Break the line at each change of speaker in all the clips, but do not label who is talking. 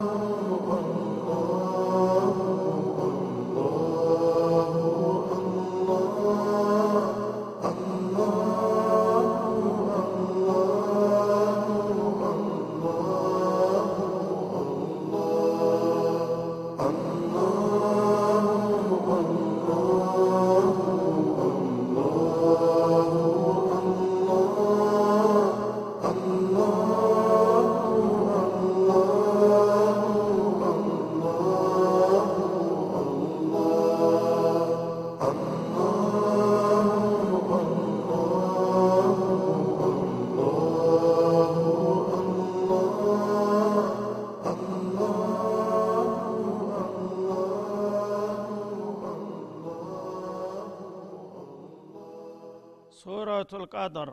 ሱረቱል ቀድር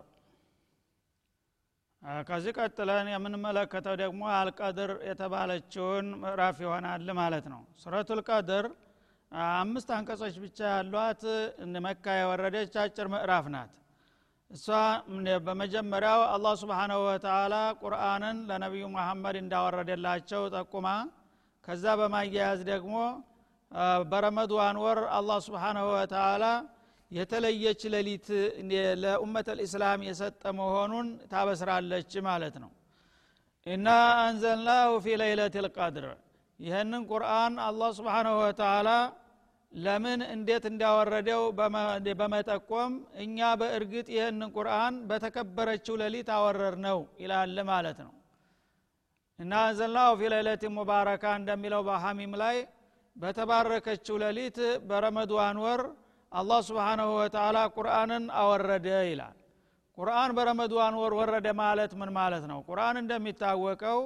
ከዚህ ቀጥለን የምንመለከተው ደግሞ አልቀድር የተባለችውን ምዕራፍ ይሆናል ማለት ነው። ሱረቱል ቀድር አምስት አንቀጾች ብቻ ያሏት መካ የወረደች አጭር ምዕራፍ ናት። እሷ በመጀመሪያው አላህ ስብሓናሁ ወተላ ቁርአንን ለነቢዩ መሐመድ እንዳወረደላቸው ጠቁማ ከዛ በማያያዝ ደግሞ በረመድዋን ወር አላህ ስብሓናሁ ወተላ የተለየች ሌሊት ለኡመት ልእስላም የሰጠ መሆኑን ታበስራለች ማለት ነው። እና አንዘልናሁ ፊ ለይለት ልቀድር ይህንን ቁርአን አላህ ስብሓናሁ ወተላ ለምን እንዴት እንዳወረደው በመጠቆም እኛ በእርግጥ ይህንን ቁርአን በተከበረችው ሌሊት አወረር ነው ይላል ማለት ነው። እና አንዘልናሁ ፊ ለይለት ሙባረካ እንደሚለው በሐሚም ላይ በተባረከችው ሌሊት በረመድዋን ወር አላህ ስብሓናሁ ወተላ ቁርአንን አወረደ ይላል። ቁርአን በረመድዋን ወር ወረደ ማለት ምን ማለት ነው? ቁርአን እንደሚታወቀው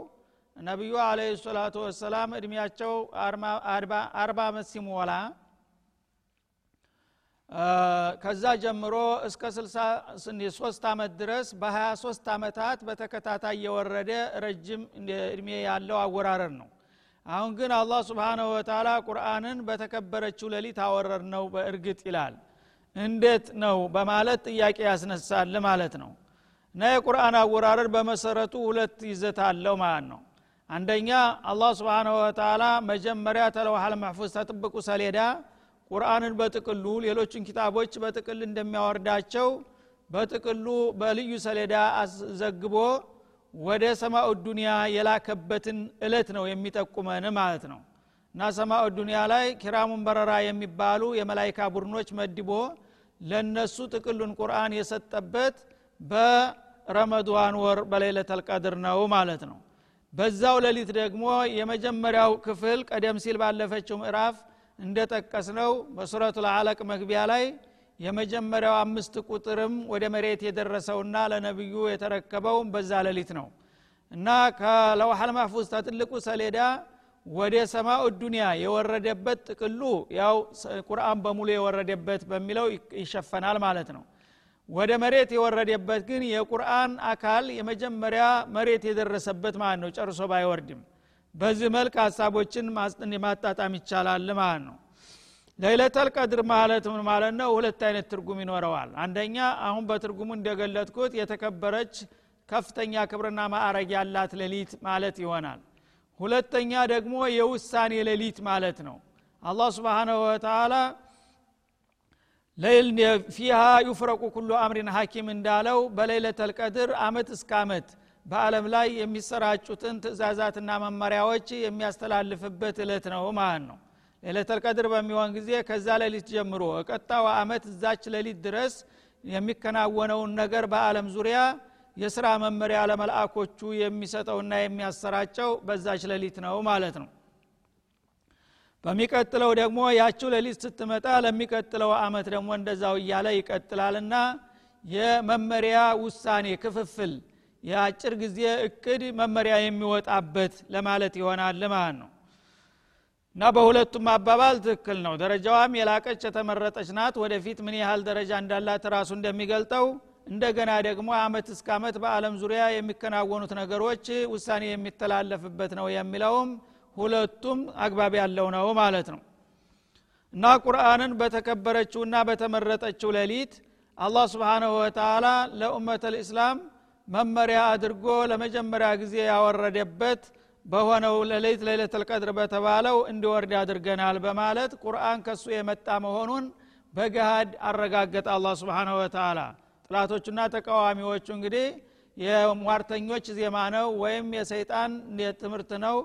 ነቢዩ አለ ሰላቱ ወሰላም እድሜያቸው አርባ ዓመት ሲሞላ ከዛ ጀምሮ እስከ 63 ዓመት ድረስ በ23 ዓመታት በተከታታይ የወረደ ረጅም እድሜ ያለው አወራረር ነው አሁን ግን አላህ ስብሓንሁ ወተላ ቁርአንን በተከበረችው ሌሊት አወረር ነው በእርግጥ ይላል። እንዴት ነው በማለት ጥያቄ ያስነሳል ማለት ነው። እና የቁርአን አወራረር በመሰረቱ ሁለት ይዘት አለው ማለት ነው። አንደኛ አላህ ስብሓንሁ ወተላ መጀመሪያ ተለውሃል መሕፉዝ ተጥብቁ ሰሌዳ ቁርአንን በጥቅሉ ሌሎችን ኪታቦች በጥቅል እንደሚያወርዳቸው በጥቅሉ በልዩ ሰሌዳ ዘግቦ ወደ ሰማኡ ዱኒያ የላከበትን እለት ነው የሚጠቁመን ማለት ነው። እና ሰማኡ ዱኒያ ላይ ኪራሙን በረራ የሚባሉ የመላይካ ቡድኖች መድቦ ለነሱ ጥቅሉን ቁርአን የሰጠበት በረመድዋን ወር በሌለተል ቀድር ነው ማለት ነው። በዛው ሌሊት ደግሞ የመጀመሪያው ክፍል ቀደም ሲል ባለፈችው ምዕራፍ እንደጠቀስ ነው በሱረቱ ልአለቅ መግቢያ ላይ የመጀመሪያው አምስት ቁጥርም ወደ መሬት የደረሰውና ለነቢዩ የተረከበው በዛ ሌሊት ነው። እና ከለውሐል ማህፉዝ ተትልቁ ሰሌዳ ወደ ሰማኡ ዱኒያ የወረደበት ጥቅሉ ያው ቁርአን በሙሉ የወረደበት በሚለው ይሸፈናል ማለት ነው። ወደ መሬት የወረደበት ግን የቁርአን አካል የመጀመሪያ መሬት የደረሰበት ማለት ነው። ጨርሶ ባይወርድም በዚህ መልክ ሀሳቦችን ማጣጣም ይቻላል ማለት ነው ለይለተል ቀድር ማለት ምን ማለት ነው? ሁለት አይነት ትርጉም ይኖረዋል። አንደኛ አሁን በትርጉሙ እንደገለጥኩት የተከበረች ከፍተኛ ክብርና ማዕረግ ያላት ሌሊት ማለት ይሆናል። ሁለተኛ ደግሞ የውሳኔ ሌሊት ማለት ነው። አላህ ስብሓንሁ ወተላ ፊሃ ዩፍረቁ ኩሉ አምሪን ሐኪም እንዳለው በሌለተል ቀድር አመት እስከ አመት በአለም ላይ የሚሰራጩትን ትእዛዛትና መመሪያዎች የሚያስተላልፍበት እለት ነው ማለት ነው ሌለተል በሚሆን ጊዜ ከዛ ሌሊት ጀምሮ ቀጣው አመት እዛች ሌሊት ድረስ የሚከናወነውን ነገር በአለም ዙሪያ የስራ መመሪያ ለመልአኮቹ የሚሰጠውና የሚያሰራጨው በዛች ሌሊት ነው ማለት ነው። በሚቀጥለው ደግሞ ያችው ሌሊት ስትመጣ ለሚቀጥለው አመት ደግሞ እንደዛው እያለ ይቀጥላልና የመመሪያ ውሳኔ ክፍፍል የአጭር ጊዜ እቅድ መመሪያ የሚወጣበት ለማለት ይሆናል ማለት ነው እና በሁለቱም አባባል ትክክል ነው። ደረጃዋም የላቀች የተመረጠች ናት። ወደፊት ምን ያህል ደረጃ እንዳላት ራሱ እንደሚገልጠው እንደገና ደግሞ አመት እስከ አመት በአለም ዙሪያ የሚከናወኑት ነገሮች ውሳኔ የሚተላለፍበት ነው የሚለውም ሁለቱም አግባብ ያለው ነው ማለት ነው። እና ቁርአንን በተከበረችውና በተመረጠችው ሌሊት አላህ ስብሓንሁ ወተላ ለኡመት ልእስላም መመሪያ አድርጎ ለመጀመሪያ ጊዜ ያወረደበት በሆነው ለሌት ለይለተል ቀድር በተባለው እንዲወርድ አድርገናል በማለት ቁርአን ከሱ የመጣ መሆኑን በገሃድ አረጋገጠ አላ ስብንሁ ወተላ ጥላቶቹና ተቃዋሚዎቹ እንግዲህ የሟርተኞች ዜማ ነው ወይም የሰይጣን ትምህርት ነው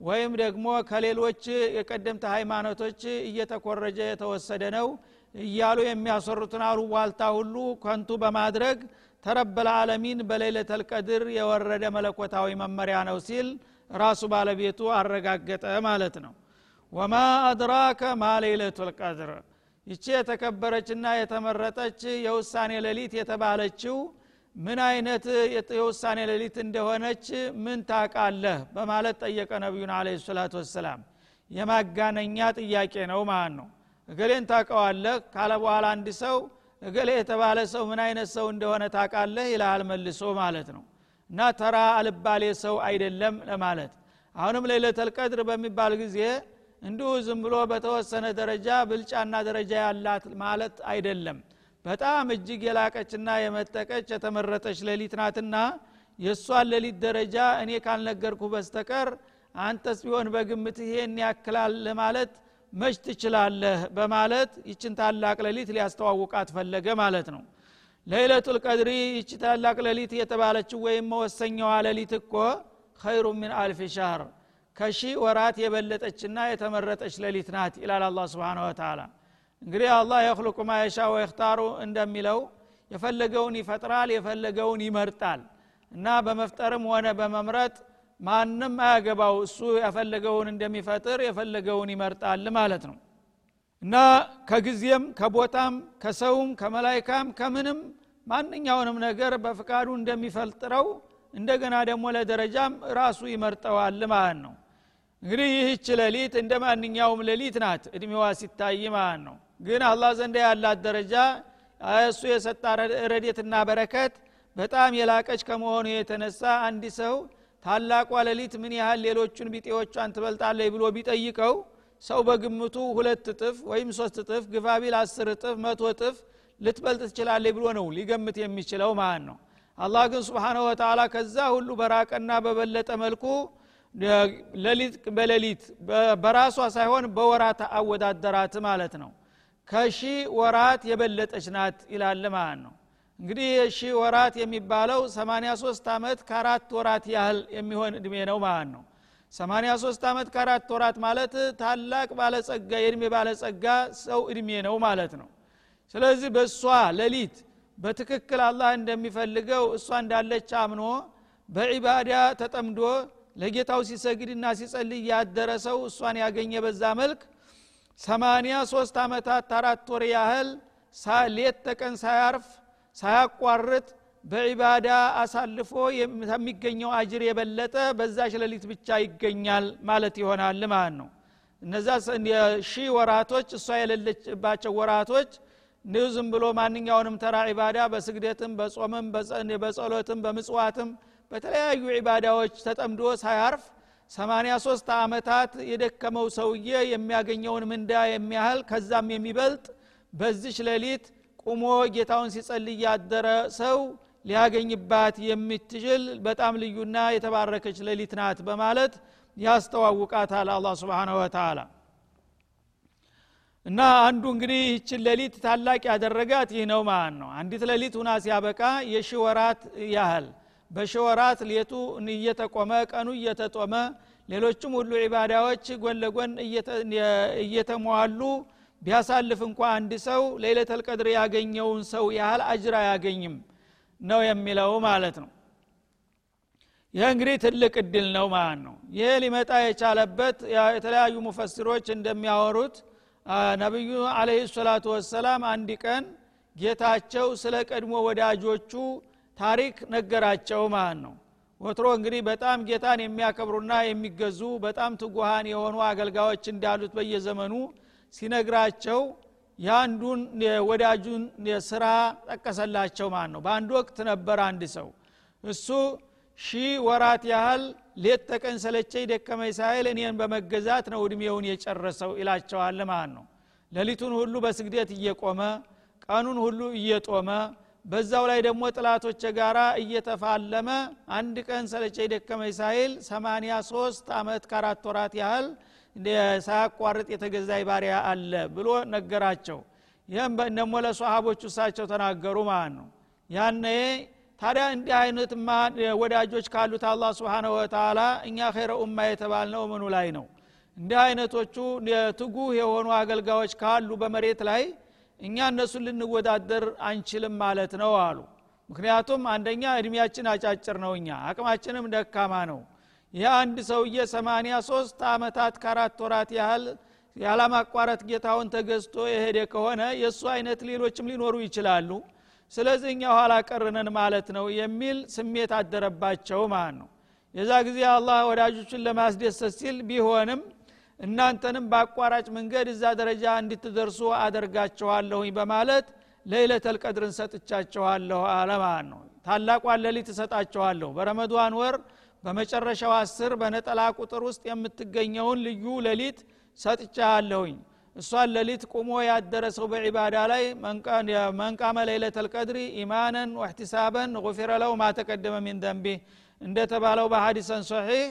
ወይም ደግሞ ከሌሎች የቀደምት ሃይማኖቶች እየተኮረጀ የተወሰደ ነው እያሉ የሚያሰሩትን አሉባልታ ሁሉ ከንቱ በማድረግ ተረበል አለሚን በሌለተል ቀድር የወረደ መለኮታዊ መመሪያ ነው ሲል ራሱ ባለቤቱ አረጋገጠ ማለት ነው። ወማ አድራከ ማ ሌለቱ ልቀድር ይቺ የተከበረችና የተመረጠች የውሳኔ ሌሊት የተባለችው ምን አይነት የውሳኔ ሌሊት እንደሆነች ምን ታቃለህ በማለት ጠየቀ ነቢዩን አለ ሰላቱ ወሰላም። የማጋነኛ ጥያቄ ነው ማለት ነው። እገሌን ታቀዋለህ ካለ በኋላ አንድ ሰው እገሌ የተባለ ሰው ምን አይነት ሰው እንደሆነ ታቃለህ ይልሃል መልሶ ማለት ነው እና ተራ አልባሌ ሰው አይደለም ለማለት። አሁንም ሌለተል ቀድር በሚባል ጊዜ እንዲሁ ዝም ብሎ በተወሰነ ደረጃ ብልጫና ደረጃ ያላት ማለት አይደለም። በጣም እጅግ የላቀችና የመጠቀች የተመረጠች ሌሊት ናትና የእሷን ሌሊት ደረጃ እኔ ካልነገርኩ በስተቀር አንተስ ቢሆን በግምት ይሄን ያክላል ለማለት መች ትችላለህ? በማለት ይችን ታላቅ ሌሊት ሊያስተዋውቃት ፈለገ ማለት ነው ለይለቱል ቀድሪ ይቺ ታላቅ ሌሊት የተባለችው ወይም መወሰኛዋ ሌሊት እኮ ኸይሩ ምን አልፍ ሻህር ከሺ ወራት የበለጠችና የተመረጠች ሌሊት ናት ይላል አላ ስብን ወተላ እንግዲህ አላህ የክልቁ ማየሻ ወይክታሩ እንደሚለው የፈለገውን ይፈጥራል የፈለገውን ይመርጣል እና በመፍጠርም ሆነ በመምረጥ ማንም አያገባው። እሱ የፈለገውን እንደሚፈጥር የፈለገውን ይመርጣል ማለት ነው እና ከጊዜም ከቦታም ከሰውም ከመላይካም ከምንም ማንኛውንም ነገር በፍቃዱ እንደሚፈልጥረው እንደገና ደግሞ ለደረጃም ራሱ ይመርጠዋል ማለት ነው። እንግዲህ ይህች ሌሊት እንደ ማንኛውም ሌሊት ናት እድሜዋ ሲታይ ማለት ነው። ግን አላህ ዘንዳ ያላት ደረጃ እሱ የሰጣ ረዴትና በረከት በጣም የላቀች ከመሆኑ የተነሳ አንድ ሰው ታላቋ ሌሊት ምን ያህል ሌሎቹን ቢጤዎቿን ትበልጣለች ብሎ ቢጠይቀው ሰው በግምቱ ሁለት እጥፍ ወይም ሶስት እጥፍ ግፋቢል አስር እጥፍ መቶ እጥፍ ልትበልጥ ትችላለች ብሎ ነው ሊገምት የሚችለው ማለት ነው። አላህ ግን ስብሓነሁ ወተላ ከዛ ሁሉ በራቀና በበለጠ መልኩ ሌሊት በሌሊት በራሷ ሳይሆን በወራት አወዳደራት ማለት ነው። ከሺ ወራት የበለጠች ናት ይላል ማለት ነው። እንግዲህ የሺ ወራት የሚባለው 83 ዓመት ከአራት ወራት ያህል የሚሆን እድሜ ነው ማለት ነው 83 ዓመት ከአራት ወራት ማለት ታላቅ ባለጸጋ የእድሜ ባለጸጋ ሰው እድሜ ነው ማለት ነው። ስለዚህ በእሷ ሌሊት በትክክል አላህ እንደሚፈልገው እሷ እንዳለች አምኖ በዒባዳ ተጠምዶ ለጌታው ሲሰግድና ሲጸልይ ያደረ ሰው እሷን ያገኘ በዛ መልክ ሰማንያ ሶስት ዓመታት አራት ወር ያህል ሌት ተቀን ሳያርፍ ሳያቋርጥ በዒባዳ አሳልፎ ከሚገኘው አጅር የበለጠ በዛች ሌሊት ብቻ ይገኛል ማለት ይሆናል ማለት ነው። እነዛ ሺህ ወራቶች እሷ የሌለችባቸው ወራቶች እንዲሁ ዝም ብሎ ማንኛውንም ተራ ዒባዳ በስግደትም በጾምም በጸሎትም በምጽዋትም በተለያዩ ዒባዳዎች ተጠምዶ ሳያርፍ 83 ዓመታት የደከመው ሰውዬ የሚያገኘውን ምንዳ የሚያህል ከዛም የሚበልጥ በዚች ሌሊት ቁሞ ጌታውን ሲጸልይ ያደረ ሰው ሊያገኝባት የምትችል በጣም ልዩና የተባረከች ሌሊት ናት በማለት ያስተዋውቃታል አላ ስብንሁ ወተላ እና አንዱ እንግዲህ ይችን ሌሊት ታላቅ ያደረጋት ይህ ነው ማለት ነው። አንዲት ሌሊት ሁና ሲያበቃ የሺ ወራት ያህል በሺ ወራት ሌቱ እየተቆመ ቀኑ እየተጦመ ሌሎችም ሁሉ ዒባዳዎች ጎን ለጎን እየተሟሉ ቢያሳልፍ እንኳ አንድ ሰው ሌለተል ያገኘውን ሰው ያህል አጅር አያገኝም ነው የሚለው ማለት ነው። ይህ እንግዲህ ትልቅ እድል ነው ማለት ነው። ይህ ሊመጣ የቻለበት የተለያዩ ሙፈስሮች እንደሚያወሩት ነቢዩ አለህ ሰላቱ ወሰላም አንድ ቀን ጌታቸው ስለ ቀድሞ ወዳጆቹ ታሪክ ነገራቸው ማለት ነው። ወትሮ እንግዲህ በጣም ጌታን የሚያከብሩና የሚገዙ በጣም ትጉሃን የሆኑ አገልጋዮች እንዳሉት በየዘመኑ ሲነግራቸው የአንዱን ወዳጁን ስራ ጠቀሰላቸው ማለት ነው በአንድ ወቅት ነበር አንድ ሰው። እሱ ሺህ ወራት ያህል ሌት ተቀን ሰለቸኝ ደከመኝ ሳይል እኔን በመገዛት ነው እድሜውን የጨረሰው ይላቸዋል ማለት ነው ሌሊቱን ሁሉ በስግደት እየቆመ ቀኑን ሁሉ እየጦመ በዛው ላይ ደግሞ ጥላቶች ጋራ እየተፋለመ አንድ ቀን ሰለቸ ደከመኝ ሳይል 83 አመት ከአራት ወራት ያህል ሳያቋርጥ የተገዛይ ባሪያ አለ ብሎ ነገራቸው። ይህም ደግሞ ለሰሃቦቹ እሳቸው ተናገሩ ማለት ነው። ያነ ታዲያ እንዲህ አይነትማ ወዳጆች ካሉት አላህ ስብሓነ ወተላ እኛ ኸይረ ኡማ የተባልነው ምኑ ላይ ነው? እንዲህ አይነቶቹ ትጉህ የሆኑ አገልጋዮች ካሉ በመሬት ላይ እኛ እነሱን ልንወዳደር አንችልም ማለት ነው አሉ። ምክንያቱም አንደኛ እድሜያችን አጫጭር ነው እኛ አቅማችንም ደካማ ነው ይህ አንድ ሰውዬ 83 አመታት ከአራት ወራት ያህል ያለማቋረጥ ጌታውን ተገዝቶ የሄደ ከሆነ የእሱ አይነት ሌሎችም ሊኖሩ ይችላሉ። ስለዚህ እኛ ኋላ ቀርነን ማለት ነው የሚል ስሜት አደረባቸው ማለት ነው። የዛ ጊዜ አላህ ወዳጆቹን ለማስደሰት ሲል ቢሆንም እናንተንም በአቋራጭ መንገድ እዛ ደረጃ እንድትደርሱ አደርጋችኋለሁኝ በማለት ለይለተል ቀድርን ሰጥቻችኋለሁ አለ ማለት ነው። ታላቋን ሌሊት እሰጣችኋለሁ በረመዷን ወር በመጨረሻው አስር በነጠላ ቁጥር ውስጥ የምትገኘውን ልዩ ሌሊት ሰጥቻለሁኝ። እሷን ሌሊት ቁሞ ያደረ ሰው በዒባዳ ላይ መንቃመ ለይለተል ቀድሪ ኢማነን ወእሕቲሳበን ጉፊረ ለው ማተቀደመ ሚን እንደተባለው በሀዲሰን ሶሒህ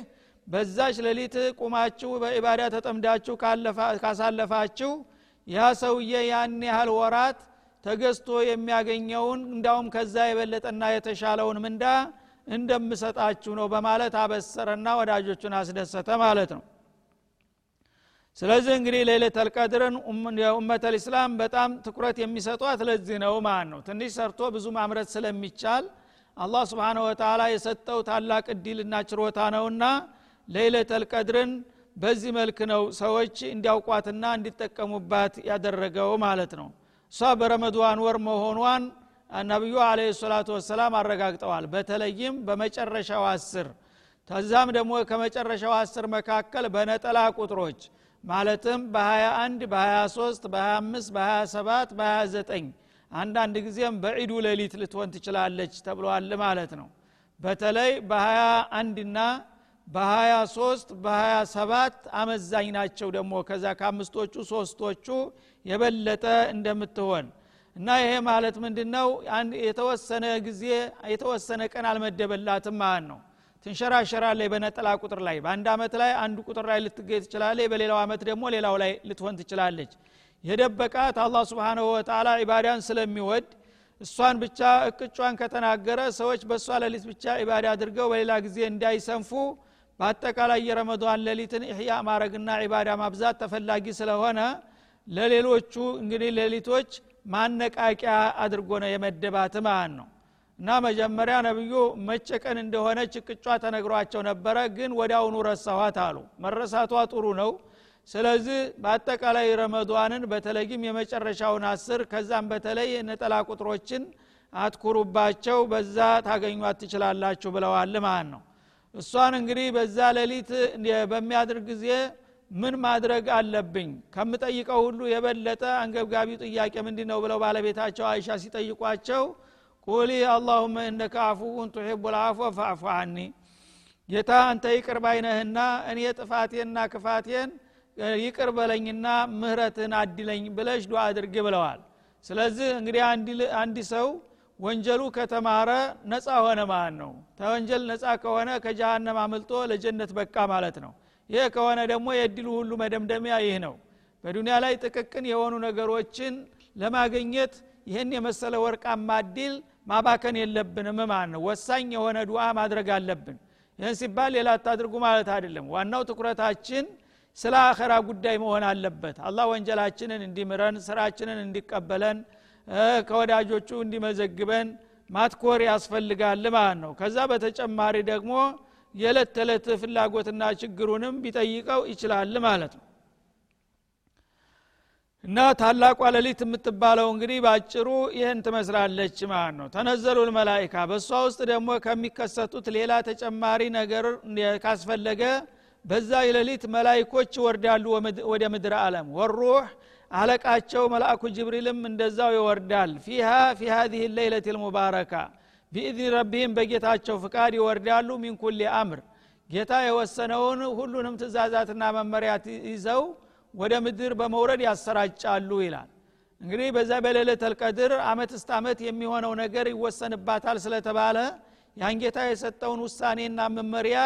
በዛች ሌሊት ቁማችሁ በዒባዳ ተጠምዳችሁ ካሳለፋችሁ ያ ሰውዬ ያን ያህል ወራት ተገዝቶ የሚያገኘውን እንዳውም ከዛ የበለጠና የተሻለውን ምንዳ እንደምሰጣችሁ ነው በማለት አበሰረና ወዳጆቹን አስደሰተ ማለት ነው። ስለዚህ እንግዲህ ሌለተል ቀድርን የኡመት ልእስላም በጣም ትኩረት የሚሰጧት ለዚህ ነው ማለት ነው። ትንሽ ሰርቶ ብዙ ማምረት ስለሚቻል አላህ ስብሓነ ወተላ የሰጠው ታላቅ እድልና ችሮታ ነውና ሌለተል ቀድርን በዚህ መልክ ነው ሰዎች እንዲያውቋትና እንዲጠቀሙባት ያደረገው ማለት ነው። እሷ በረመድዋን ወር መሆኗን ነቢዩ አለ ሰላቱ ወሰላም አረጋግጠዋል። በተለይም በመጨረሻው አስር ከዛም ደግሞ ከመጨረሻው አስር መካከል በነጠላ ቁጥሮች ማለትም በ21 በ23 በ25 በ27 በ29 አንዳንድ ጊዜም በዒዱ ሌሊት ልትሆን ትችላለች ተብሏል ማለት ነው። በተለይ በ21 ና በ23 በ27 አመዛኝ ናቸው ደግሞ። ከዛ ከአምስቶቹ ሶስቶቹ የበለጠ እንደምትሆን እና ይሄ ማለት ምንድነው? የተወሰነ ጊዜ የተወሰነ ቀን አልመደበላትም ማለት ነው። ትንሸራሸራለች በነጠላ ቁጥር ላይ። በአንድ አመት ላይ አንዱ ቁጥር ላይ ልትገኝ ትችላለች በሌላው አመት ደግሞ ሌላው ላይ ልትሆን ትችላለች። የደበቃት አላህ ስብንሁ ወተላ ኢባዳን ስለሚወድ እሷን ብቻ እቅጯን ከተናገረ ሰዎች በእሷ ሌሊት ብቻ ኢባዳ አድርገው በሌላ ጊዜ እንዳይሰንፉ በአጠቃላይ የረመዷን ሌሊትን ኢሕያ ማድረግና ኢባዳ ማብዛት ተፈላጊ ስለሆነ ለሌሎቹ እንግዲህ ሌሊቶች ማነቃቂያ አድርጎ ነው የመደባት ማለት ነው። እና መጀመሪያ ነብዩ መጨቀን እንደሆነ ጭቅጯ ተነግሯቸው ነበረ ግን ወዲያውኑ ረሳኋት አሉ። መረሳቷ ጥሩ ነው። ስለዚህ በአጠቃላይ ረመዷንን በተለይም የመጨረሻውን አስር ከዛም በተለይ ነጠላ ቁጥሮችን አትኩሩባቸው በዛ ታገኟት ትችላላችሁ ብለዋል ማለት ነው። እሷን እንግዲህ በዛ ሌሊት በሚያድር ጊዜ ምን ማድረግ አለብኝ? ከምጠይቀው ሁሉ የበለጠ አንገብጋቢው ጥያቄ ምንድ ነው ብለው ባለቤታቸው አይሻ ሲጠይቋቸው ቁሊ አላሁመ እነከ አፉውን ቱሒቡ ልአፎ ፈዕፉ አኒ ጌታ አንተ ይቅር ባይነህና እኔ ጥፋቴንና ክፋቴን ይቅር በለኝና ምህረትን አድለኝ ብለሽ ዱዓ አድርግ ብለዋል። ስለዚህ እንግዲህ አንድ ሰው ወንጀሉ ከተማረ ነፃ ሆነ ማለት ነው። ተወንጀል ነፃ ከሆነ ከጀሃነም አምልጦ ለጀነት በቃ ማለት ነው ይህ ከሆነ ደግሞ የእድሉ ሁሉ መደምደሚያ ይህ ነው። በዱንያ ላይ ጥቅቅን የሆኑ ነገሮችን ለማግኘት ይህን የመሰለ ወርቃማ እድል ማባከን የለብንም ማለት ነው። ወሳኝ የሆነ ዱዓ ማድረግ አለብን። ይህን ሲባል ሌላ አታድርጉ ማለት አይደለም። ዋናው ትኩረታችን ስለ አኸራ ጉዳይ መሆን አለበት። አላህ ወንጀላችንን እንዲምረን ስራችንን እንዲቀበለን ከወዳጆቹ እንዲመዘግበን ማትኮር ያስፈልጋል ማለት ነው። ከዛ በተጨማሪ ደግሞ የዕለት ተዕለት ፍላጎትና ችግሩንም ቢጠይቀው ይችላል ማለት ነው። እና ታላቋ ሌሊት የምትባለው እንግዲህ ባጭሩ ይህን ትመስላለች ማለት ነው። تنزل الملائكة በእሷ ውስጥ ደግሞ ከሚከሰቱት ሌላ ተጨማሪ ነገር ካስፈለገ በዛ ሌሊት መላይኮች ይወርዳሉ ወደ ምድር አለም والروح አለቃቸው መልአኩ ጅብሪልም እንደዛው ይወርዳል። فيها في هذه الليلة المباركة بإذن ربهم በጌታቸው ፍቃድ ይወርዳሉ። من كل أمر ጌታ የወሰነውን ሁሉንም ትእዛዛትና መመሪያት ይዘው ወደ ምድር በመውረድ ያሰራጫሉ ይላል። እንግዲህ በዛ በሌለተ ልቀድር አመት እስተ አመት የሚሆነው ነገር ይወሰንባታል ስለተባለ ያን ጌታ የሰጠውን ውሳኔና መመሪያ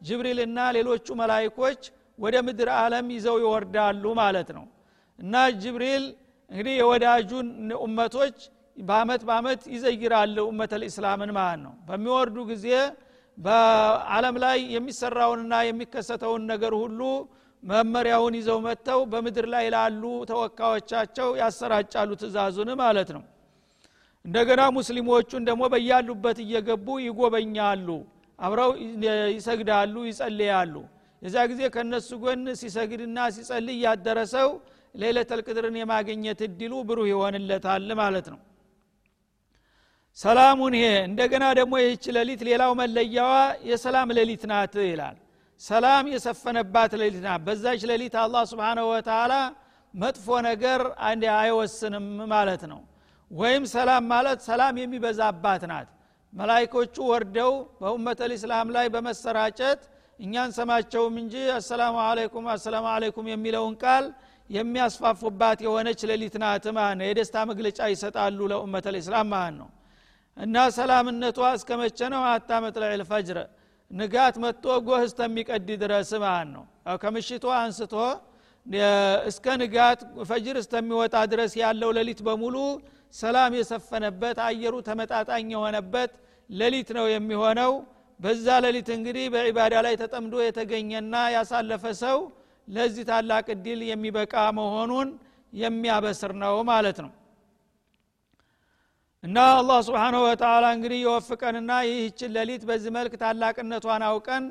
ጅብሪልና ሌሎቹ መላይኮች ወደ ምድር ዓለም ይዘው ይወርዳሉ ማለት ነው። እና ጅብሪል እንግዲህ የወዳጁን ኡመቶች በአመት በአመት ይዘይራል ኡመተ ልእስላምን ማለት ነው። በሚወርዱ ጊዜ በአለም ላይ የሚሰራውንና የሚከሰተውን ነገር ሁሉ መመሪያውን ይዘው መጥተው በምድር ላይ ላሉ ተወካዮቻቸው ያሰራጫሉ ትእዛዙን ማለት ነው። እንደገና ሙስሊሞቹን ደግሞ በያሉበት እየገቡ ይጎበኛሉ አብረው ይሰግዳሉ ይጸልያሉ። የዛ ጊዜ ከእነሱ ጎን ሲሰግድና ሲጸልይ ያደረሰው ሌለተል ቅድርን የማግኘት እድሉ ብሩህ ይሆንለታል ማለት ነው ሰላሙን ይሄ እንደገና ደግሞ ይህች ሌሊት ሌላው መለያዋ የሰላም ሌሊት ናት ይላል። ሰላም የሰፈነባት ሌሊት ናት። በዛች ሌሊት አላህ ስብንሁ ወተላ መጥፎ ነገር አይወስንም ማለት ነው። ወይም ሰላም ማለት ሰላም የሚበዛባት ናት። መላይኮቹ ወርደው በኡመተ ልእስላም ላይ በመሰራጨት እኛን ሰማቸውም እንጂ አሰላሙ አለይኩም አሰላሙ አለይኩም የሚለውን ቃል የሚያስፋፉባት የሆነች ሌሊት ናት ማለት ነው። የደስታ መግለጫ ይሰጣሉ ለኡመተ ልእስላም ማለት ነው እና ሰላምነቷ እስከ መቼ ነው? አታ መጥለዕ ልፈጅር ንጋት መጥቶ ጎህ እስተሚቀድ ድረስ ማለት ነው። ከምሽቱ አንስቶ እስከ ንጋት ፈጅር እስተሚወጣ ድረስ ያለው ሌሊት በሙሉ ሰላም የሰፈነበት አየሩ ተመጣጣኝ የሆነበት ሌሊት ነው የሚሆነው። በዛ ሌሊት እንግዲህ በዒባዳ ላይ ተጠምዶ የተገኘና ያሳለፈ ሰው ለዚህ ታላቅ እድል የሚበቃ መሆኑን የሚያበስር ነው ማለት ነው እና አላህ ስብሓንሁ ወተላ እንግዲህ የወፍቀንና ይህችን ሌሊት በዚህ መልክ ታላቅነቷን አውቀን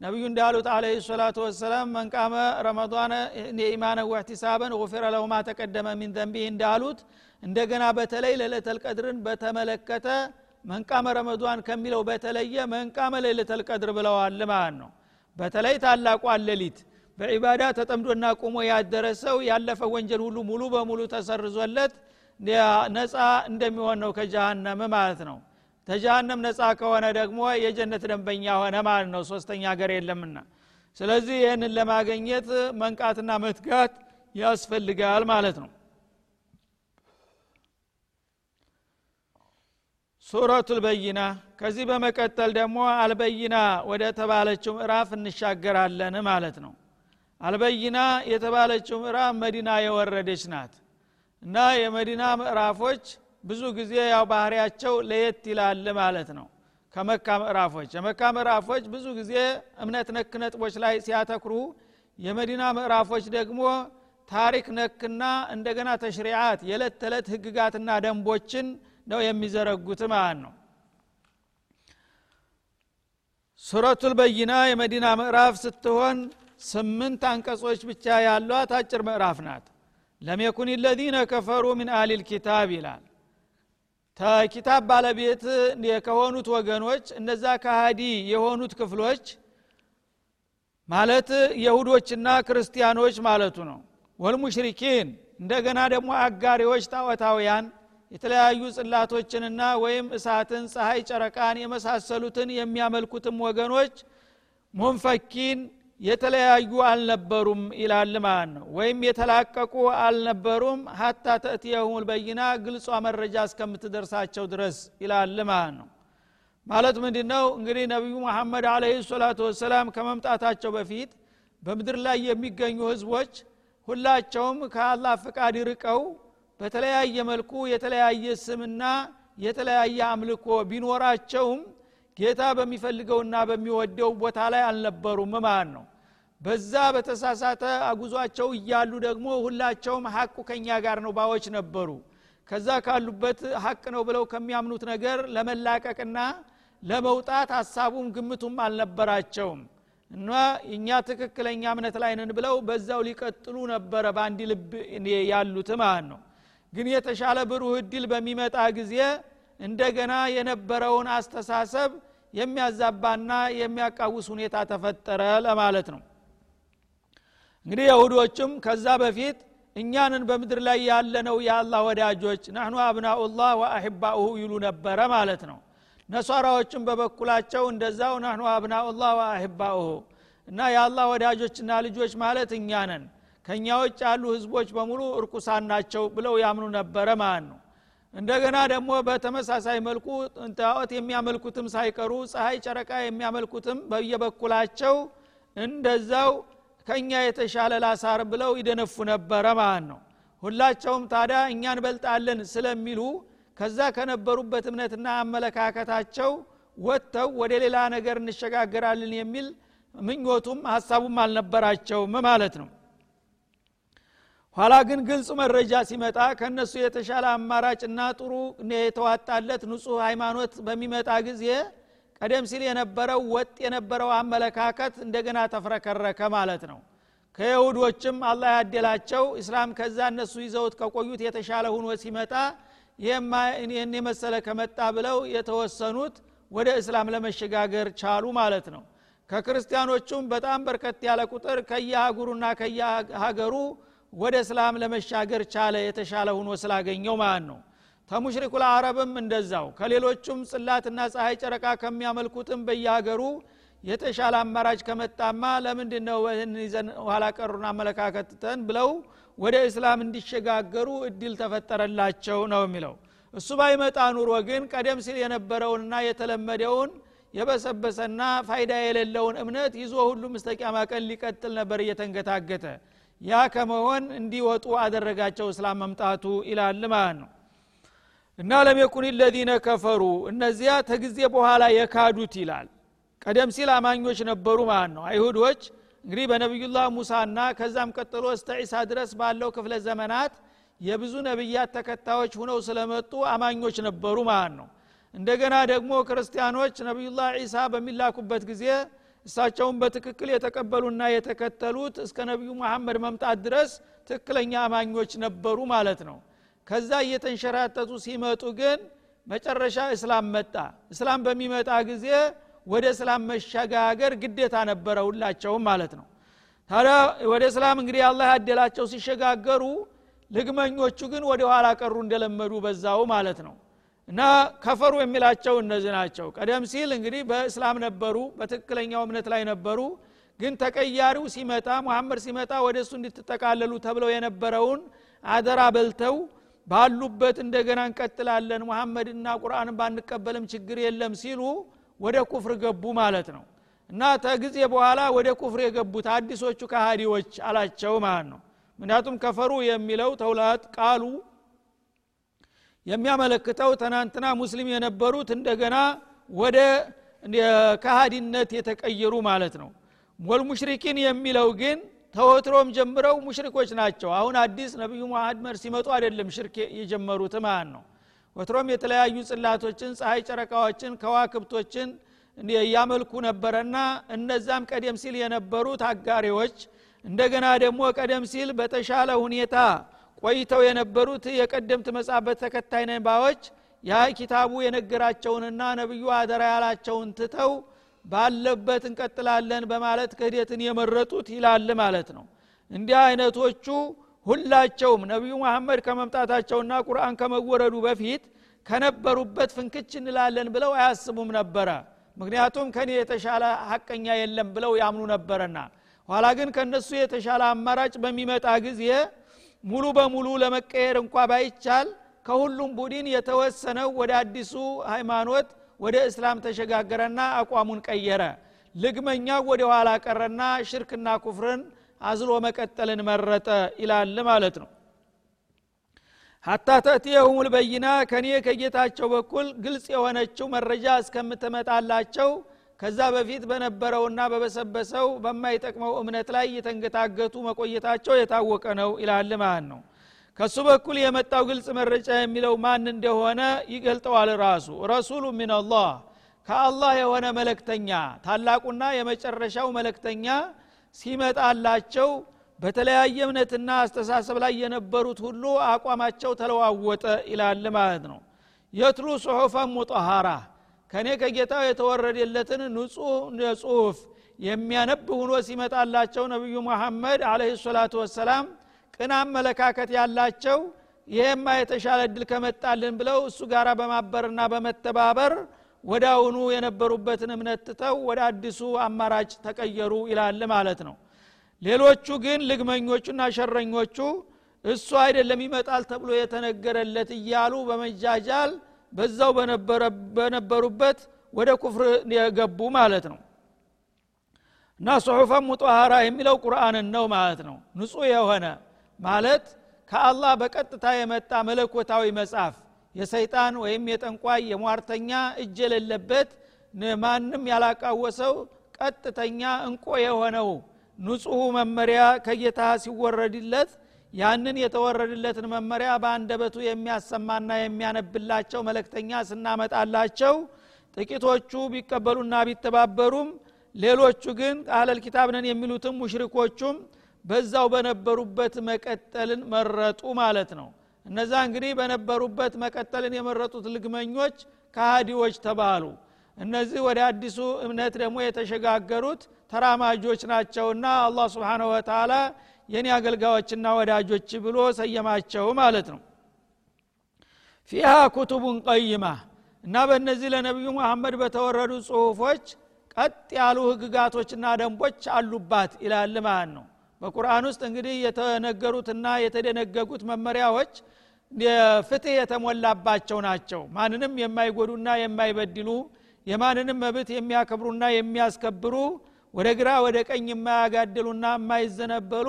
ነቢዩ እንዳሉት አለ ሰላቱ ወሰላም መንቃመ ረመዷን የኢማነ ወህቲሳበን ጉፊረ ለሁ ተቀደመ ሚን ዘንቢህ እንዳሉት እንደገና በተለይ ለለተል በተመለከተ መንቃመ ረመዷን ከሚለው በተለየ መንቃመ ለይለተል ቀድር ብለዋል ማለት ነው። በተለይ ታላቋን ሌሊት በዒባዳ ተጠምዶና ቁሞ ያደረሰው ያለፈ ወንጀል ሁሉ ሙሉ በሙሉ ተሰርዞለት ነፃ እንደሚሆን ነው ከጀሃነም ማለት ነው። ተጀሃነም ነፃ ከሆነ ደግሞ የጀነት ደንበኛ ሆነ ማለት ነው። ሶስተኛ ሀገር የለምና። ስለዚህ ይህንን ለማገኘት መንቃትና መትጋት ያስፈልጋል ማለት ነው። ሱረቱ ልበይና ከዚህ በመቀጠል ደግሞ አልበይና ወደ ተባለችው ምዕራፍ እንሻገራለን ማለት ነው። አልበይና የተባለችው ምዕራፍ መዲና የወረደች ናት እና የመዲና ምዕራፎች ብዙ ጊዜ ያው ባህሪያቸው ለየት ይላል ማለት ነው። ከመካ ምዕራፎች የመካ ምዕራፎች ብዙ ጊዜ እምነት ነክ ነጥቦች ላይ ሲያተክሩ የመዲና ምዕራፎች ደግሞ ታሪክ ነክና እንደገና ተሽሪዓት የዕለት ተዕለት ህግጋትና ደንቦችን ነው የሚዘረጉት ማለት ነው። ሱረቱል በይና የመዲና ምዕራፍ ስትሆን ስምንት አንቀጾች ብቻ ያሏት አጭር ምዕራፍ ናት ለም የኩን ለዚነ ከፈሩ ምን አህሊል ኪታብ ይላል ተኪታብ ባለቤት ከሆኑት ወገኖች እነዛ ካሃዲ የሆኑት ክፍሎች ማለት የሁዶችና ክርስቲያኖች ማለቱ ነው ወልሙሽሪኪን እንደገና ደግሞ አጋሪዎች ጣዖታውያን የተለያዩ ጽላቶችንና ወይም እሳትን ፀሐይ ጨረቃን የመሳሰሉትን የሚያመልኩትም ወገኖች ሙንፈኪን የተለያዩ አልነበሩም ይላል ማለት ነው? ወይም የተላቀቁ አልነበሩም? ሀታ ተእትየሁም ልበይና ግልጿ መረጃ እስከምትደርሳቸው ድረስ ይላል ማለት ነው? ማለት ምንድ ነው እንግዲህ ነቢዩ መሐመድ አለህ ሰላቱ ወሰላም ከመምጣታቸው በፊት በምድር ላይ የሚገኙ ህዝቦች ሁላቸውም ከአላህ ፍቃድ ርቀው በተለያየ መልኩ የተለያየ ስምና የተለያየ አምልኮ ቢኖራቸውም ጌታ በሚፈልገውና በሚወደው ቦታ ላይ አልነበሩም ማለት ነው በዛ በተሳሳተ አጉዟቸው እያሉ ደግሞ ሁላቸውም ሀቁ ከኛ ጋር ነው ባዎች ነበሩ። ከዛ ካሉበት ሀቅ ነው ብለው ከሚያምኑት ነገር ለመላቀቅና ለመውጣት ሀሳቡም ግምቱም አልነበራቸውም። እና እኛ ትክክለኛ እምነት ላይ ነን ብለው በዛው ሊቀጥሉ ነበረ በአንድ ልብ ያሉት ማለት ነው። ግን የተሻለ ብሩህ እድል በሚመጣ ጊዜ እንደገና የነበረውን አስተሳሰብ የሚያዛባና የሚያቃውስ ሁኔታ ተፈጠረ ለማለት ነው እንግዲህ የሁዶችም ከዛ በፊት እኛንን በምድር ላይ ያለነው የአላህ ወዳጆች ናህኑ አብናኡላህ ወአሕባኡሁ ይሉ ነበረ ማለት ነው። ነሷራዎችም በበኩላቸው እንደዛው ናህኑ አብናኡላህ ወአሕባኡሁ እና የአላህ ወዳጆችና ልጆች ማለት እኛ ነን። ከእኛ ውጭ ያሉ ህዝቦች በሙሉ እርኩሳን ናቸው ብለው ያምኑ ነበረ ማለት ነው። እንደገና ደግሞ በተመሳሳይ መልኩ ጣዖት የሚያመልኩትም ሳይቀሩ ፀሐይ ጨረቃ የሚያመልኩትም በየበኩላቸው እንደዛው ከእኛ የተሻለ ላሳር ብለው ይደነፉ ነበረ ማለት ነው። ሁላቸውም ታዲያ እኛ እንበልጣለን ስለሚሉ ከዛ ከነበሩበት እምነትና አመለካከታቸው ወጥተው ወደ ሌላ ነገር እንሸጋገራለን የሚል ምኞቱም ሀሳቡም አልነበራቸውም ማለት ነው። ኋላ ግን ግልጽ መረጃ ሲመጣ ከነሱ የተሻለ አማራጭና ጥሩ የተዋጣለት ንጹህ ሃይማኖት በሚመጣ ጊዜ ቀደም ሲል የነበረው ወጥ የነበረው አመለካከት እንደገና ተፍረከረከ ማለት ነው። ከይሁዶችም አላህ ያደላቸው እስላም ከዛ እነሱ ይዘውት ከቆዩት የተሻለ ሁኖ ሲመጣ ይህን የመሰለ ከመጣ ብለው የተወሰኑት ወደ እስላም ለመሸጋገር ቻሉ ማለት ነው። ከክርስቲያኖቹም በጣም በርከት ያለ ቁጥር ከየሀገሩና ከየሀገሩ ወደ እስላም ለመሻገር ቻለ የተሻለ ሁኖ ስላገኘው ማለት ነው ተሙሽሪኩ ለአረብም እንደዛው። ከሌሎቹም ጽላትና ፀሐይ ጨረቃ ከሚያመልኩትም በየሀገሩ የተሻለ አማራጭ ከመጣማ ለምንድ ነው ይህን ይዘን ኋላ ቀሩን አመለካከትተን ብለው ወደ እስላም እንዲሸጋገሩ እድል ተፈጠረላቸው ነው የሚለው። እሱ ባይመጣ ኑሮ ግን ቀደም ሲል የነበረውንና የተለመደውን የበሰበሰና ፋይዳ የሌለውን እምነት ይዞ ሁሉም እስተቂያማ ቀን ሊቀጥል ነበር እየተንገታገተ። ያ ከመሆን እንዲወጡ አደረጋቸው እስላም መምጣቱ ይላል ማለት ነው እና ለም የኩን ለዚነ ከፈሩ እነዚያ ተጊዜ በኋላ የካዱት ይላል። ቀደም ሲል አማኞች ነበሩ ማለት ነው። አይሁዶች እንግዲህ በነቢዩላህ ሙሳና ከዛም ቀጥሎ እስተ ዒሳ ድረስ ባለው ክፍለ ዘመናት የብዙ ነቢያት ተከታዮች ሁነው ስለመጡ አማኞች ነበሩ ማለት ነው። እንደገና ደግሞ ክርስቲያኖች ነቢዩላህ ዒሳ በሚላኩበት ጊዜ እሳቸውን በትክክል የተቀበሉና የተከተሉት እስከ ነቢዩ መሐመድ መምጣት ድረስ ትክክለኛ አማኞች ነበሩ ማለት ነው ከዛ እየተንሸራተቱ ሲመጡ ግን መጨረሻ እስላም መጣ። እስላም በሚመጣ ጊዜ ወደ እስላም መሸጋገር ግዴታ ነበረ ሁላቸውም ማለት ነው። ታዲያ ወደ እስላም እንግዲህ አላህ ያደላቸው ሲሸጋገሩ ልግመኞቹ ግን ወደ ኋላ ቀሩ እንደለመዱ በዛው ማለት ነው። እና ከፈሩ የሚላቸው እነዚህ ናቸው። ቀደም ሲል እንግዲህ በእስላም ነበሩ በትክክለኛው እምነት ላይ ነበሩ። ግን ተቀያሪው ሲመጣ ሙሐመድ ሲመጣ ወደ እሱ እንድትጠቃለሉ ተብለው የነበረውን አደራ በልተው ባሉበት እንደገና እንቀጥላለን ሙሐመድና ቁርአንን ባንቀበልም ችግር የለም ሲሉ ወደ ኩፍር ገቡ ማለት ነው። እና ተጊዜ በኋላ ወደ ኩፍር የገቡት አዲሶቹ ካሃዲዎች አላቸው ማለት ነው። ምክንያቱም ከፈሩ የሚለው ተውላት ቃሉ የሚያመለክተው ትናንትና ሙስሊም የነበሩት እንደገና ወደ ከሃዲነት የተቀየሩ ማለት ነው። ወልሙሽሪኪን የሚለው ግን ተወትሮም ጀምረው ሙሽሪኮች ናቸው። አሁን አዲስ ነቢዩ መሐመድ ሲመጡ አይደለም ሽርክ የጀመሩት ማለት ነው? ወትሮም የተለያዩ ጽላቶችን ፀሐይ ጨረቃዎችን ከዋክብቶችን ያመልኩ ነበረና እነዛም ቀደም ሲል የነበሩት አጋሪዎች እንደገና ደግሞ ቀደም ሲል በተሻለ ሁኔታ ቆይተው የነበሩት የቀደምት መጻበት ተከታይ ነባዎች ያ ኪታቡ የነገራቸውንና ነቢዩ አደራ ያላቸውን ትተው ባለበት እንቀጥላለን በማለት ክህደትን የመረጡት ይላል ማለት ነው። እንዲህ አይነቶቹ ሁላቸውም ነቢዩ መሐመድ ከመምጣታቸውና ቁርአን ከመወረዱ በፊት ከነበሩበት ፍንክች እንላለን ብለው አያስቡም ነበረ። ምክንያቱም ከኔ የተሻለ ሀቀኛ የለም ብለው ያምኑ ነበረና። ኋላ ግን ከነሱ የተሻለ አማራጭ በሚመጣ ጊዜ ሙሉ በሙሉ ለመቀየር እንኳ ባይቻል ከሁሉም ቡድን የተወሰነው ወደ አዲሱ ሃይማኖት ወደ እስላም ተሸጋገረና አቋሙን ቀየረ። ልግመኛው ወደ ኋላ ቀረና ሽርክና ኩፍርን አዝሎ መቀጠልን መረጠ ይላል ማለት ነው። ሀታ ተእትየሁም ልበይና ከኔ ከጌታቸው በኩል ግልጽ የሆነችው መረጃ እስከምትመጣላቸው ከዛ በፊት በነበረውና በበሰበሰው በማይጠቅመው እምነት ላይ እየተንገታገቱ መቆየታቸው የታወቀ ነው ይላል ማለት ነው ከሱ በኩል የመጣው ግልጽ መረጃ የሚለው ማን እንደሆነ ይገልጠዋል ራሱ። ረሱሉ ሚንላህ ከአላህ የሆነ መለክተኛ ታላቁና የመጨረሻው መለክተኛ ሲመጣላቸው በተለያየ እምነትና አስተሳሰብ ላይ የነበሩት ሁሉ አቋማቸው ተለዋወጠ ይላል ማለት ነው። የትሉ ጽሑፈን ሙጠሃራ ከእኔ ከጌታው የተወረደለትን ንጹህ ጽሁፍ የሚያነብ ሁኖ ሲመጣላቸው ነቢዩ መሐመድ አለህ ሰላቱ ወሰላም ቅን አመለካከት ያላቸው ይሄማ የተሻለ እድል ከመጣልን ብለው እሱ ጋር በማበርና በመተባበር አሁኑ የነበሩበትን እምነት ትተው ወደ አዲሱ አማራጭ ተቀየሩ ይላል ማለት ነው። ሌሎቹ ግን ልግመኞቹና ሸረኞቹ እሱ አይደለም ይመጣል ተብሎ የተነገረለት እያሉ በመጃጃል በዛው በነበሩበት ወደ ኩፍር የገቡ ማለት ነው። እና ሱሑፈን ሙጠሃራ የሚለው ቁርአንን ነው ማለት ነው። ንጹህ የሆነ ማለት ከአላህ በቀጥታ የመጣ መለኮታዊ መጽሐፍ። የሰይጣን ወይም የጠንቋይ የሟርተኛ እጅ የሌለበት ማንም ያላቃወሰው ቀጥተኛ እንቆ የሆነው ንጹሁ መመሪያ ከጌታ ሲወረድለት ያንን የተወረድለትን መመሪያ በአንደበቱ የሚያሰማና የሚያነብላቸው መለክተኛ ስናመጣላቸው ጥቂቶቹ ቢቀበሉና ቢተባበሩም ሌሎቹ ግን አህለል ኪታብ የሚሉትም ሙሽሪኮቹም በዛው በነበሩበት መቀጠልን መረጡ ማለት ነው። እነዛ እንግዲህ በነበሩበት መቀጠልን የመረጡት ልግመኞች ከሃዲዎች ተባሉ። እነዚህ ወደ አዲሱ እምነት ደግሞ የተሸጋገሩት ተራማጆች ናቸውና አላህ ስብሓንሁ ወተላ የኔ አገልጋዮችና ወዳጆች ብሎ ሰየማቸው ማለት ነው። ፊሃ ኩቱቡን ቀይማ እና በእነዚህ ለነቢዩ መሐመድ በተወረዱ ጽሁፎች ቀጥ ያሉ ህግጋቶችና ደንቦች አሉባት ይላል ማለት ነው በቁርአን ውስጥ እንግዲህ የተነገሩትና የተደነገጉት መመሪያዎች ፍትህ የተሞላባቸው ናቸው። ማንንም የማይጎዱና የማይበድሉ የማንንም መብት የሚያከብሩና የሚያስከብሩ ወደ ግራ ወደ ቀኝ የማያጋድሉና የማይዘነበሉ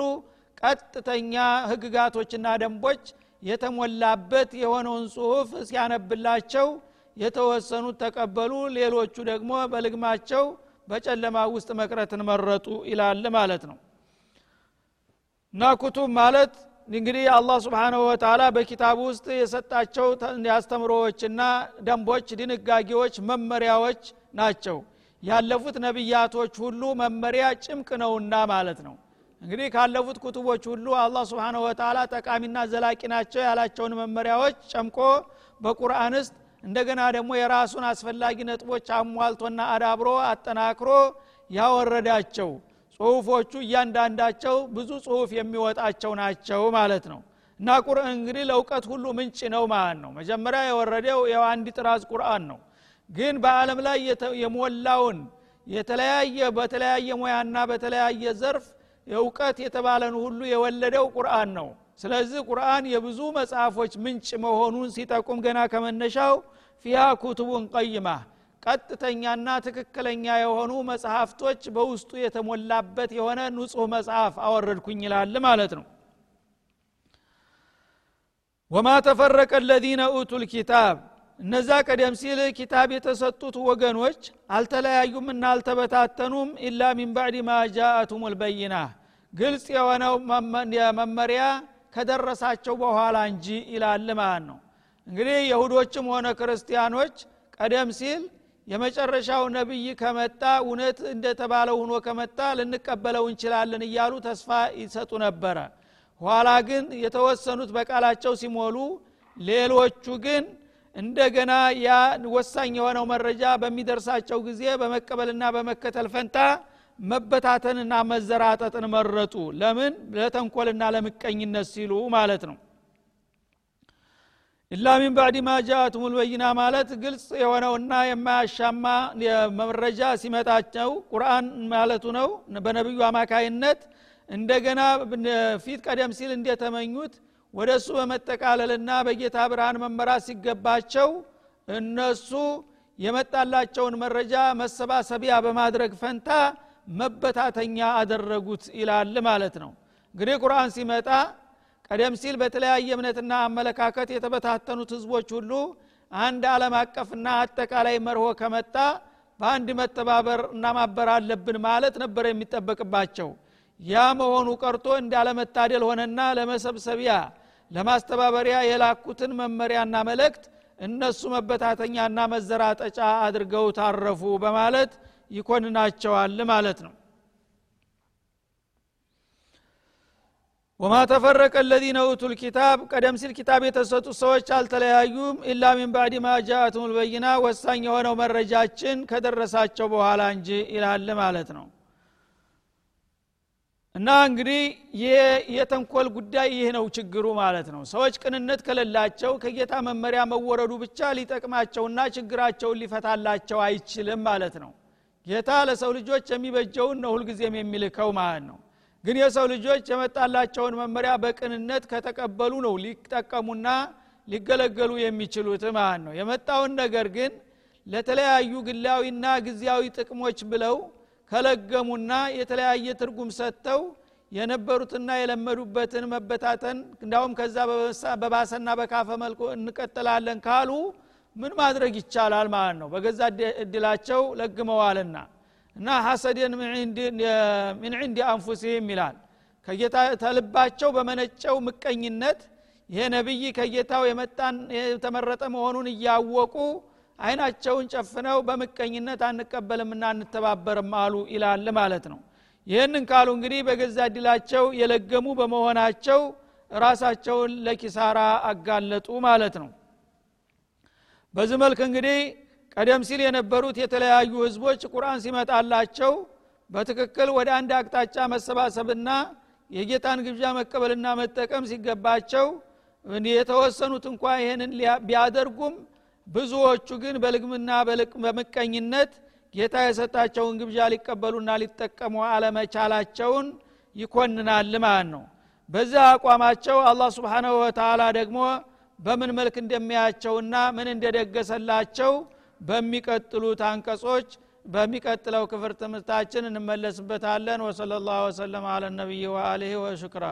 ቀጥተኛ ህግጋቶችና ደንቦች የተሞላበት የሆነውን ጽሁፍ ሲያነብላቸው የተወሰኑት ተቀበሉ ሌሎቹ ደግሞ በልግማቸው በጨለማ ውስጥ መቅረትን መረጡ ይላል ማለት ነው እና ኩቱብ ማለት እንግዲህ አላህ ስብሓንሁ ወተላ በኪታቡ ውስጥ የሰጣቸው አስተምሮዎችና ደንቦች ድንጋጌዎች መመሪያዎች ናቸው። ያለፉት ነቢያቶች ሁሉ መመሪያ ጭምቅ ነውና ማለት ነው። እንግዲህ ካለፉት ኩቱቦች ሁሉ አላህ ስብሓንሁ ወተላ ጠቃሚና ዘላቂ ናቸው ያላቸውን መመሪያዎች ጨምቆ በቁርአን ውስጥ እንደገና ደግሞ የራሱን አስፈላጊ ነጥቦች አሟልቶና አዳብሮ አጠናክሮ ያወረዳቸው ጽሁፎቹ እያንዳንዳቸው ብዙ ጽሁፍ የሚወጣቸው ናቸው ማለት ነው። እና ቁርአን እንግዲህ ለእውቀት ሁሉ ምንጭ ነው ማለት ነው። መጀመሪያ የወረደው የው አንድ ጥራዝ ቁርአን ነው። ግን በአለም ላይ የሞላውን የተለያየ በተለያየ ሙያና በተለያየ ዘርፍ እውቀት የተባለን ሁሉ የወለደው ቁርአን ነው። ስለዚህ ቁርአን የብዙ መጽሐፎች ምንጭ መሆኑን ሲጠቁም ገና ከመነሻው ፊያ ኩቱቡን ቀይማ ቀጥተኛና ትክክለኛ የሆኑ መጽሐፍቶች በውስጡ የተሞላበት የሆነ ንጹህ መጽሐፍ አወረድኩኝ ይላል ማለት ነው። ወማ ተፈረቀ ለዚነ ኡቱ ልኪታብ እነዛ ቀደም ሲል ኪታብ የተሰጡት ወገኖች አልተለያዩም እና አልተበታተኑም ኢላ ሚን ባዕድ ማ ጃአቱም ልበይና ግልጽ የሆነው መመሪያ ከደረሳቸው በኋላ እንጂ ይላል ማለት ነው። እንግዲህ የሁዶችም ሆነ ክርስቲያኖች ቀደም ሲል የመጨረሻው ነቢይ ከመጣ እውነት እንደተባለ ሁኖ ከመጣ ልንቀበለው እንችላለን እያሉ ተስፋ ይሰጡ ነበረ። ኋላ ግን የተወሰኑት በቃላቸው ሲሞሉ ሌሎቹ ግን እንደገና ያ ወሳኝ የሆነው መረጃ በሚደርሳቸው ጊዜ በመቀበልና በመከተል ፈንታ መበታተንና መዘራጠጥን መረጡ። ለምን? ለተንኮልና ለምቀኝነት ሲሉ ማለት ነው ኢላ ሚን ባዕድ ማ ልበይና ማለት ግልጽ የሆነውና የማያሻማ መረጃ ሲመጣቸው ቁርአን ማለቱ ነው። በነቢዩ አማካይነት እንደገና ፊት ቀደም ሲል እንደተመኙት ወደ እሱ በመጠቃለልና በጌታ ብርሃን መመራት ሲገባቸው እነሱ የመጣላቸውን መረጃ መሰባሰቢያ በማድረግ ፈንታ መበታተኛ አደረጉት ይላል ማለት ነው። እንግዲህ ቁርአን ሲመጣ ቀደም ሲል በተለያየ እምነትና አመለካከት የተበታተኑት ህዝቦች ሁሉ አንድ ዓለም አቀፍና አጠቃላይ መርሆ ከመጣ በአንድ መተባበር እና አለብን ማለት ነበር የሚጠበቅባቸው። ያ መሆኑ ቀርቶ እንዳለመታደል ሆነና ለመሰብሰቢያ ለማስተባበሪያ የላኩትን መመሪያና መልእክት እነሱ መበታተኛና መዘራጠጫ አድርገው ታረፉ በማለት ይኮንናቸዋል ማለት ነው ወማ ተፈረቀ ለዚነ ኡቱ ልኪታብ ቀደም ሲል ኪታብ የተሰጡ ሰዎች አልተለያዩም። ኢላ ሚን ባዕድ ማ ጃአቱም ልበይና ወሳኝ የሆነው መረጃችን ከደረሳቸው በኋላ እንጂ ይላል ማለት ነው። እና እንግዲህ የተንኮል ጉዳይ ይህ ነው ችግሩ ማለት ነው። ሰዎች ቅንነት ከሌላቸው ከጌታ መመሪያ መወረዱ ብቻ ሊጠቅማቸውና ችግራቸውን ሊፈታላቸው አይችልም ማለት ነው። ጌታ ለሰው ልጆች የሚበጀውን ነው ሁልጊዜም የሚልከው ማለት ነው ግን የሰው ልጆች የመጣላቸውን መመሪያ በቅንነት ከተቀበሉ ነው ሊጠቀሙና ሊገለገሉ የሚችሉት ማለት ነው። የመጣውን ነገር ግን ለተለያዩ ግላዊና ጊዜያዊ ጥቅሞች ብለው ከለገሙና የተለያየ ትርጉም ሰጥተው የነበሩትና የለመዱበትን መበታተን እንዳውም ከዛ በባሰና በካፈ መልኩ እንቀጥላለን ካሉ ምን ማድረግ ይቻላል ማለት ነው። በገዛ እድላቸው ለግመዋልና እና ሐሰድን ምን ዕንዲ አንፉሲህም ይላል። ከጌታ ተልባቸው በመነጨው ምቀኝነት ይሄ ነቢይ ከጌታው የመጣን የተመረጠ መሆኑን እያወቁ አይናቸውን ጨፍነው በምቀኝነት አንቀበልምና አንተባበርም አሉ ይላል ማለት ነው። ይህንን ካሉ እንግዲህ በገዛ እድላቸው የለገሙ በመሆናቸው ራሳቸውን ለኪሳራ አጋለጡ ማለት ነው። በዚህ መልክ እንግዲህ ቀደም ሲል የነበሩት የተለያዩ ህዝቦች ቁርአን ሲመጣላቸው በትክክል ወደ አንድ አቅጣጫ መሰባሰብና የጌታን ግብዣ መቀበልና መጠቀም ሲገባቸው የተወሰኑት እንኳ ይህንን ቢያደርጉም ብዙዎቹ ግን በልግምና በምቀኝነት ጌታ የሰጣቸውን ግብዣ ሊቀበሉና ሊጠቀሙ አለመቻላቸውን ይኮንናል ማለት ነው። በዛ አቋማቸው አላህ ስብሓናሁ ወተላ ደግሞ በምን መልክ እንደሚያያቸውና ምን እንደደገሰላቸው በሚቀጥሉት አንቀጾች በሚቀጥለው ክፍር ትምህርታችን እንመለስበታለን። ወሰለ ላሁ ወሰለም አለ ነቢይ ወአሊህ ወሽክራ